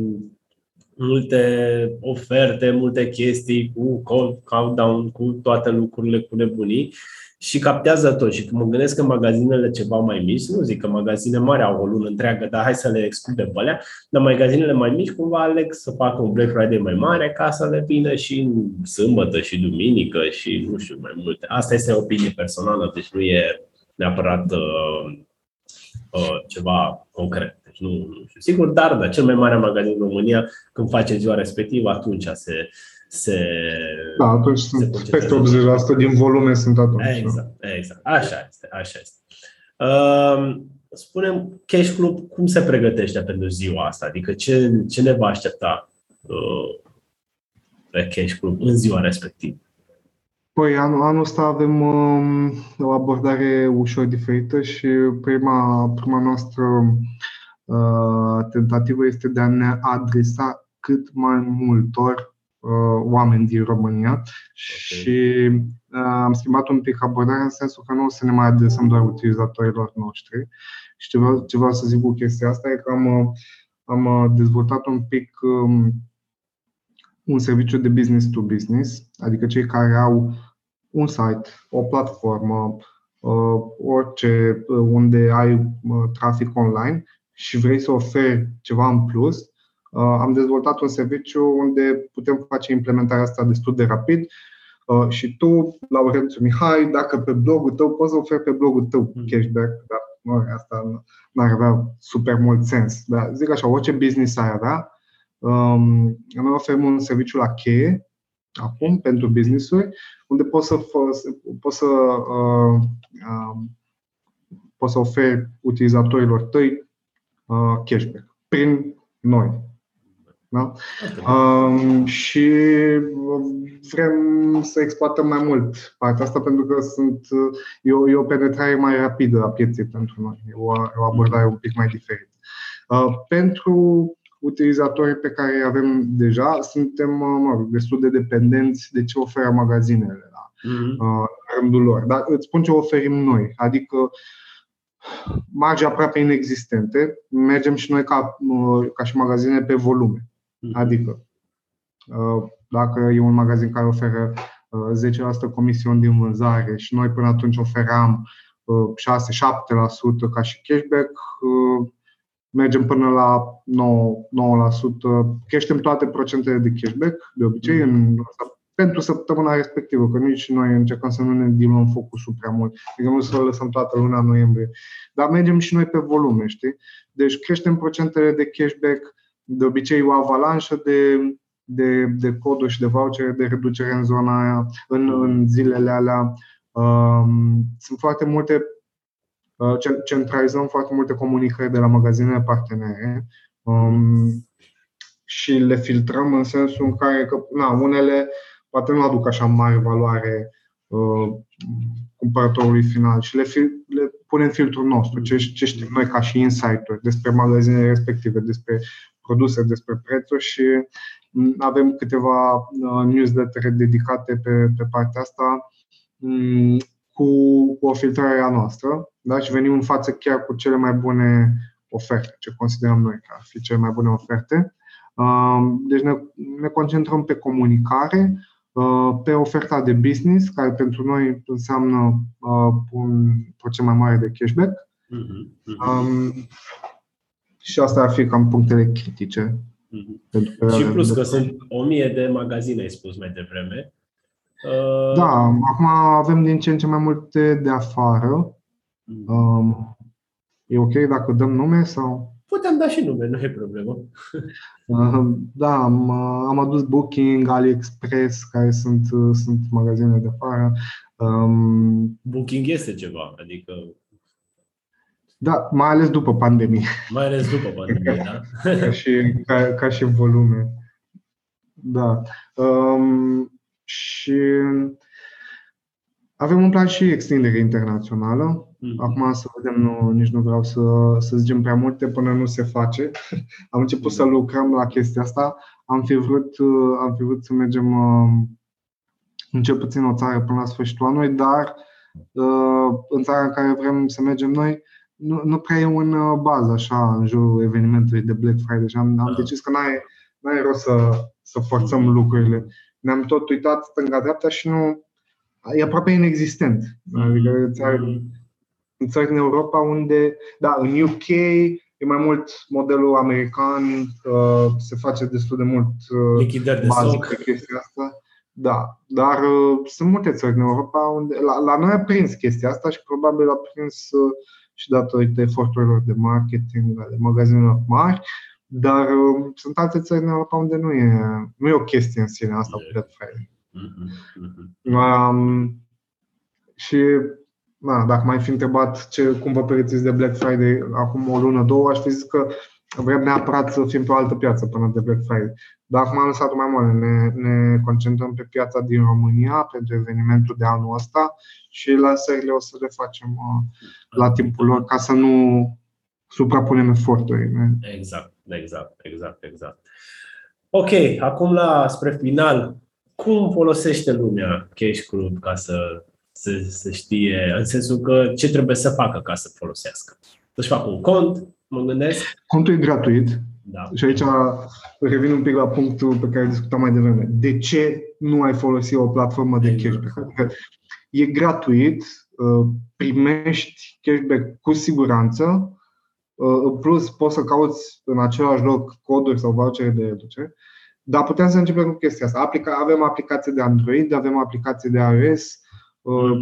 multe oferte, multe chestii cu countdown, cu toate lucrurile, cu nebunii și captează tot. Și când mă gândesc că magazinele ceva mai mici, nu zic că magazine mari au o lună întreagă, dar hai să le excludem pe alea, dar magazinele mai mici cumva aleg să facă un Black Friday mai mare ca să le vină și sâmbătă și duminică și nu știu mai multe. Asta este o opinie personală, deci nu e neapărat uh, uh, ceva concret. Deci nu, nu știu sigur, dar da, cel mai mare magazin în România, când face ziua respectivă, atunci se, se Da, atunci se sunt peste 80% din volume sunt atunci. Da. Exact, exact. Așa este, așa este. Uh, spunem, Cash Club, cum se pregătește pentru ziua asta? Adică ce, ce ne va aștepta uh, pe Cash Club în ziua respectivă? Păi anul, anul ăsta avem um, o abordare ușor diferită și prima, prima noastră uh, tentativă este de a ne adresa cât mai multor uh, oameni din România okay. și uh, am schimbat un pic abordarea în sensul că nu o să ne mai adresăm doar utilizatorilor noștri. Și ce vreau, ce vreau să zic cu chestia asta e că am, uh, am uh, dezvoltat un pic um, un serviciu de business to business, adică cei care au un site, o platformă, uh, orice uh, unde ai uh, trafic online și vrei să oferi ceva în plus, am dezvoltat un serviciu unde putem face implementarea asta destul de rapid și tu, Laurențiu Mihai, dacă pe blogul tău poți să oferi pe blogul tău hmm. cashback, dar nu, asta nu ar avea super mult sens. Dar zic așa, orice business ai avea, um, noi oferim un serviciu la cheie acum pentru business-uri, unde poți să, poți să, uh, uh, poți să oferi utilizatorilor tăi uh, cashback prin noi. Da? Um, și vrem să exploatăm mai mult partea asta pentru că sunt, e, o, e o penetrare mai rapidă a pieței pentru noi, e o, e o abordare un pic mai diferită. Uh, pentru utilizatorii pe care îi avem deja, suntem mă, destul de dependenți de ce oferă magazinele la mm-hmm. rândul lor. Dar îți spun ce oferim noi, adică marge aproape inexistente, mergem și noi ca, ca și magazine pe volume. Mm-hmm. Adică, dacă e un magazin care oferă 10% comision din vânzare și noi până atunci oferam 6-7% ca și cashback, mergem până la 9%, 9% creștem toate procentele de cashback, de obicei, în, pentru săptămâna respectivă, că nici noi încercăm să nu ne diluăm focusul prea mult, adică nu să lăsăm toată luna noiembrie, dar mergem și noi pe volume, știi? Deci creștem procentele de cashback, de obicei o avalanșă de, de, de coduri și de vouchere de reducere în zona aia, în, în zilele alea. Um, sunt foarte multe Uh, centralizăm foarte multe comunicări de la magazinele partenere um, și le filtrăm în sensul în care că, na, unele poate nu aduc așa mare valoare uh, cumpărătorului final și le, fil- le punem filtrul nostru, ce, ce știm noi ca și insight-uri despre magazinele respective, despre produse, despre prețuri și mm, avem câteva uh, newsletter dedicate pe, pe partea asta um, cu, cu o filtrare a noastră da? și venim în față chiar cu cele mai bune oferte, ce considerăm noi că ar fi cele mai bune oferte. Um, deci ne, ne concentrăm pe comunicare, uh, pe oferta de business, care pentru noi înseamnă uh, un procent mai mare de cashback. Mm-hmm. Um, și asta ar fi cam punctele critice. Mm-hmm. Și plus că sunt o mie de magazine, ai spus mai devreme. Uh... Da, acum avem din ce în ce mai multe de afară. Mm. Um, E ok dacă dăm nume sau? Putem da și nume, nu e problemă. Da, am, am adus Booking, AliExpress, care sunt, sunt magazine de afară. Um, Booking este ceva, adică da, mai ales după pandemie. Mai ales după pandemie, da? ca, și, ca, ca și volume. Da. Um, și avem un plan și extindere internațională. Mm-hmm. Acum să vedem, nu, nici nu vreau să, să zicem prea multe până nu se face. am început să lucrăm la chestia asta. Am fi vrut, am fi vrut să mergem um, în cel puțin o țară până la sfârșitul anului, dar uh, în țara în care vrem să mergem noi, nu, nu prea e un uh, bază așa în jurul evenimentului de Black Friday și am, am da. decis că n-ai, n-ai rost să, să forțăm mm-hmm. lucrurile. Ne-am tot uitat stânga-dreapta și nu e aproape inexistent. Mm-hmm. Adică țări, în țări în Europa unde, da, în UK e mai mult modelul american, uh, se face destul de mult uh, de bazic pe chestia asta. Da, dar uh, sunt multe țări în Europa unde la, la noi a prins chestia asta și probabil a prins uh, și datorită eforturilor de marketing ale magazinelor mari, dar uh, sunt alte țări în Europa unde nu e, nu e o chestie în sine asta cu Black Friday. Um, și da, dacă mai fi întrebat ce, cum vă pregătiți de Black Friday acum o lună, două, aș fi zis că vrem neapărat să fim pe o altă piață până de Black Friday. Dar acum am lăsat mai mult. Ne, ne concentrăm pe piața din România pentru evenimentul de anul ăsta și lansările o să le facem uh, la timpul lor ca să nu suprapunem eforturile. Exact, exact, exact, exact. Ok, acum la spre final, cum folosește lumea Cash Group ca să, să, să știe, în sensul că ce trebuie să facă ca să folosească? Să-și facă un cont, mă gândesc. Contul e gratuit. Da. Și aici revin un pic la punctul pe care discutam mai devreme. De ce nu ai folosit o platformă de exact. cashback? E gratuit, uh, primești cashback cu siguranță, uh, în plus poți să cauți în același loc coduri sau vouchere de reducere, dar putem să începem cu chestia asta. Aplica- avem aplicații de Android, avem aplicații de iOS, uh, mm.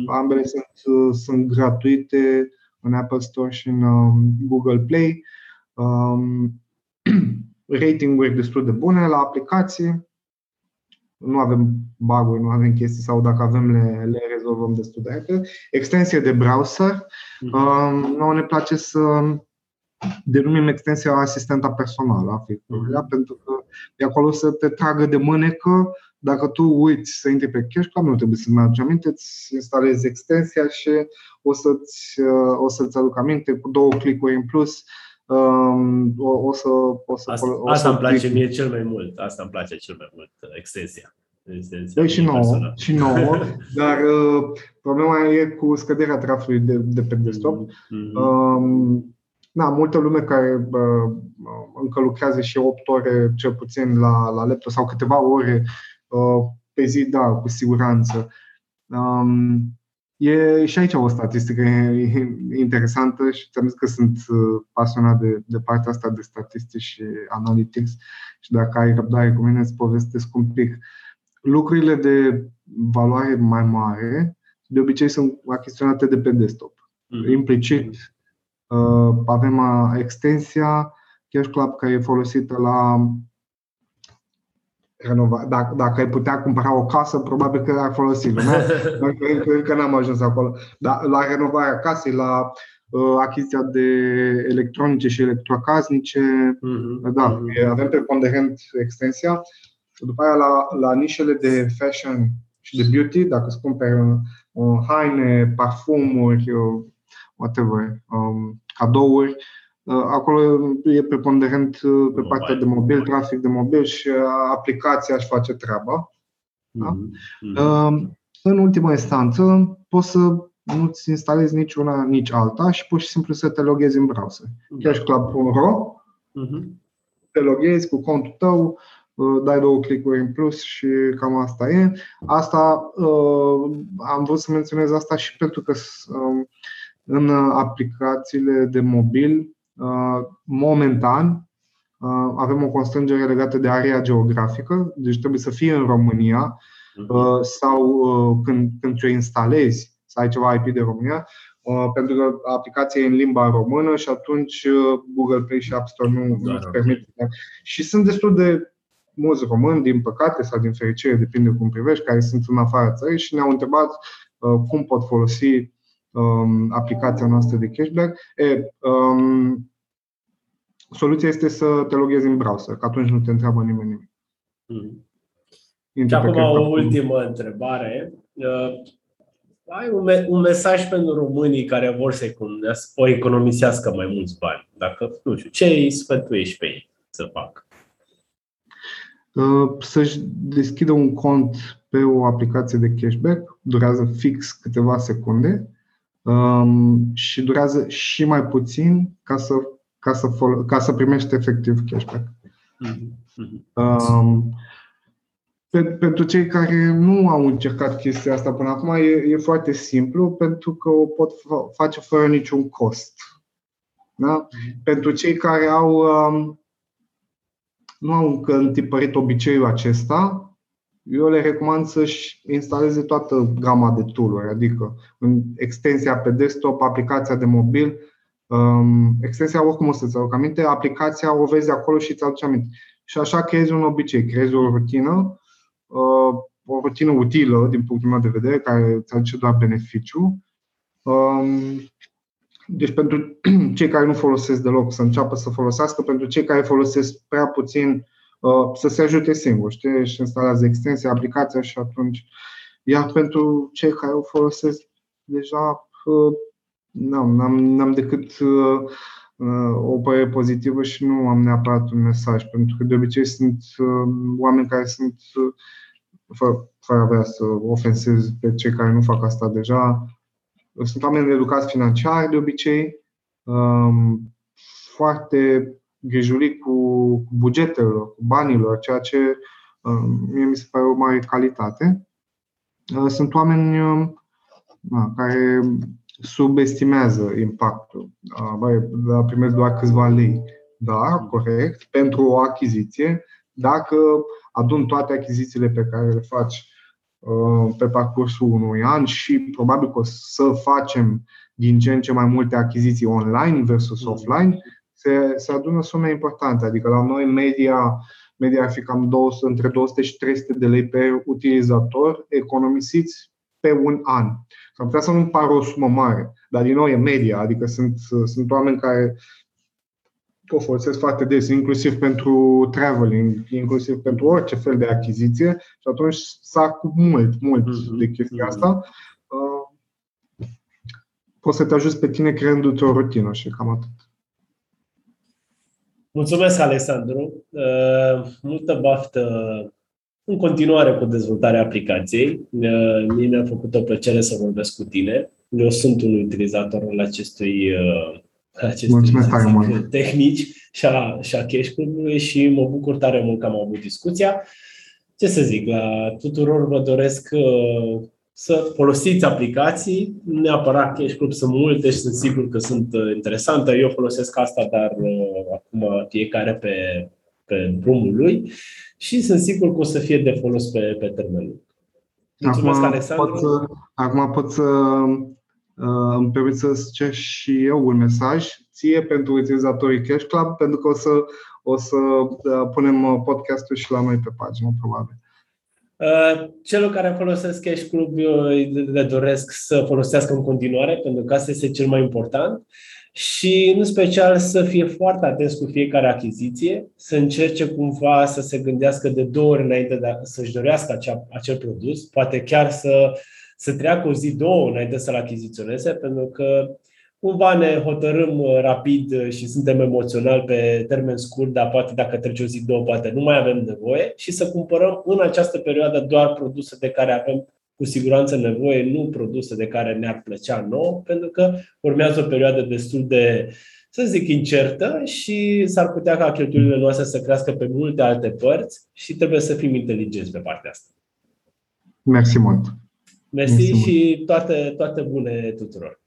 Ambele sunt, sunt gratuite în Apple Store și în um, Google Play. Um, ratinguri destul de bune la aplicații. Nu avem bug nu avem chestii sau dacă avem le, le rezolvăm destul de repede. Extensie de browser. Mhm. Um, nouă ne place să denumim extensia asistenta personală a Facebook, mm-hmm. pentru că e acolo să te tragă de mânecă dacă tu uiți să intri pe Cashclub, nu trebuie să-mi aduci aminte, îți instalezi extensia și o să-ți, uh, o să-ți aduc aminte cu două clicuri în plus. Um, o, o să, o să, asta, o să asta îmi place mie cel mai mult. Asta îmi place cel mai mult, uh, extensia. Da, și nouă, și nouă, dar uh, problema e cu scăderea traficului de, de pe desktop. Mm-hmm. Um, da, multă lume care uh, încă lucrează și 8 ore cel puțin la, la laptop sau câteva ore Uh, pe zi, da, cu siguranță. Um, e și aici o statistică interesantă și ți-am zis că sunt uh, pasionat de, de partea asta de statistici și analytics și dacă ai răbdare cu mine îți povestesc un pic. Lucrurile de valoare mai mare de obicei sunt achiziționate de pe desktop. Mm-hmm. Implicit uh, avem extensia Cash Club care e folosită la renova. Dacă, dacă ai putea cumpăra o casă, probabil că ar folosi lumea, pentru că n-am ajuns acolo. Dar la renovarea casei, la uh, achiziția de electronice și electrocasnice, mm-hmm. da, mm-hmm. avem preponderent extensia. După aia la, la nișele de fashion și de beauty, dacă îți cumperi uh, haine, parfumuri, uh, whatever, um, cadouri, Uh, acolo e preponderent uh, pe partea de mobil, trafic de mobil și uh, aplicația își face treaba. Da? Mm-hmm. În ultima instanță, poți să nu-ți instalezi niciuna, nici alta și pur și simplu să te loghezi în browser. Da. Cashclub.ro mm-hmm. Te loghezi cu contul tău, dai două clicuri în plus și cam asta e. Asta am vrut să menționez asta și pentru că în aplicațiile de mobil Uh, momentan uh, avem o constrângere legată de area geografică, deci trebuie să fie în România mhm. uh, sau când, când ți-o instalezi să ai ceva IP de România, Uh, pentru că aplicația e în limba română și atunci uh, Google Play și App Store nu, nu îți permit. Și sunt destul de mulți români, din păcate sau din fericire, depinde cum privești, care sunt în afara țării și ne-au întrebat uh, cum pot folosi um, aplicația noastră de cashback. E, um, soluția este să te loghezi în browser, că atunci nu te întreabă nimeni nimic. Mm. Și acum o ultimă întrebare. Uh, ai un, me- un mesaj pentru românii care vor să o economisească mai mulți bani. Dacă, nu știu, ce îi sfătuiești pe ei să facă? Uh, să-și deschidă un cont pe o aplicație de cashback, durează fix câteva secunde um, și durează și mai puțin ca să, ca să, fol- ca să primești efectiv cashback. Mm-hmm. Um, pentru cei care nu au încercat chestia asta până acum, e, e foarte simplu pentru că o pot face fără niciun cost. Da? Mm-hmm. Pentru cei care au, um, nu au încă întipărit obiceiul acesta, eu le recomand să-și instaleze toată gama de tool adică în extensia pe desktop, aplicația de mobil, um, extensia oricum o să-ți aduc aminte, aplicația o vezi acolo și ți aduce aminte. Și așa creezi un obicei, creezi o rutină Uh, o rutină utilă din punctul meu de vedere, care îți aduce doar beneficiu. Um, deci pentru cei care nu folosesc deloc să înceapă să folosească, pentru cei care folosesc prea puțin uh, să se ajute singur, știi? Și instalează extensia, aplicația și atunci. Iar pentru cei care o folosesc deja, uh, n-am, n-am, n-am decât o părere pozitivă și nu am neapărat un mesaj, pentru că de obicei sunt oameni care sunt fără, fără avea să ofensez pe cei care nu fac asta deja. Sunt oameni educați financiar de obicei, um, foarte grijuli cu bugetele, cu banilor, ceea ce um, mie mi se pare o mare calitate. Uh, sunt oameni um, care subestimează impactul. Uh, primesc doar câțiva lei. Da, corect, pentru o achiziție, dacă adun toate achizițiile pe care le faci uh, pe parcursul unui an și probabil că o să facem din ce în ce mai multe achiziții online versus mm. offline, se, se adună sume importante. Adică la noi media, media ar fi cam 200, între 200 și 300 de lei pe utilizator economisiți pe un an. S-ar putea să nu pară o sumă mare, dar din nou e media, adică sunt, sunt oameni care o folosesc foarte des, inclusiv pentru traveling, inclusiv pentru orice fel de achiziție și atunci s-a cu mult, mult mm-hmm. de chestia asta. Uh, poți să te ajuți pe tine creându-ți o rutină și cam atât. Mulțumesc, Alexandru. Uh, multă baftă în continuare cu dezvoltarea aplicației. Uh, mie mi-a făcut o plăcere să vorbesc cu tine. Eu sunt un utilizator al acestui aceste tehnici și a, și a cash și mă bucur tare mult că am avut discuția. Ce să zic, la tuturor vă doresc uh, să folosiți aplicații, neapărat Cash Club sunt multe și sunt sigur că sunt uh, interesante. Eu folosesc asta, dar uh, acum fiecare pe, pe drumul lui și sunt sigur că o să fie de folos pe, pe termen lung. Mulțumesc, acum Alexandru. Pot să, acum pot să Uh, îmi permit să cer și eu un mesaj ție pentru utilizatorii Cash Club, pentru că o să, o să uh, punem uh, podcastul și la noi pe pagină, probabil. Celor care folosesc Cash Club, eu le doresc să folosească în continuare, pentru că asta este cel mai important. Și în special să fie foarte atenți cu fiecare achiziție, să încerce cumva să se gândească de două ori înainte de a, să-și dorească acea, acel produs, poate chiar să să treacă o zi, două înainte să-l achiziționeze, pentru că cumva ne hotărâm uh, rapid uh, și suntem emoțional pe termen scurt, dar poate dacă trece o zi, două, poate nu mai avem nevoie și să cumpărăm în această perioadă doar produse de care avem cu siguranță nevoie, nu produse de care ne-ar plăcea nou, pentru că urmează o perioadă destul de, să zic, incertă și s-ar putea ca cheltuielile noastre să crească pe multe alte părți și trebuie să fim inteligenți pe partea asta. Mersi mult! Mersi și toate, toate bune tuturor!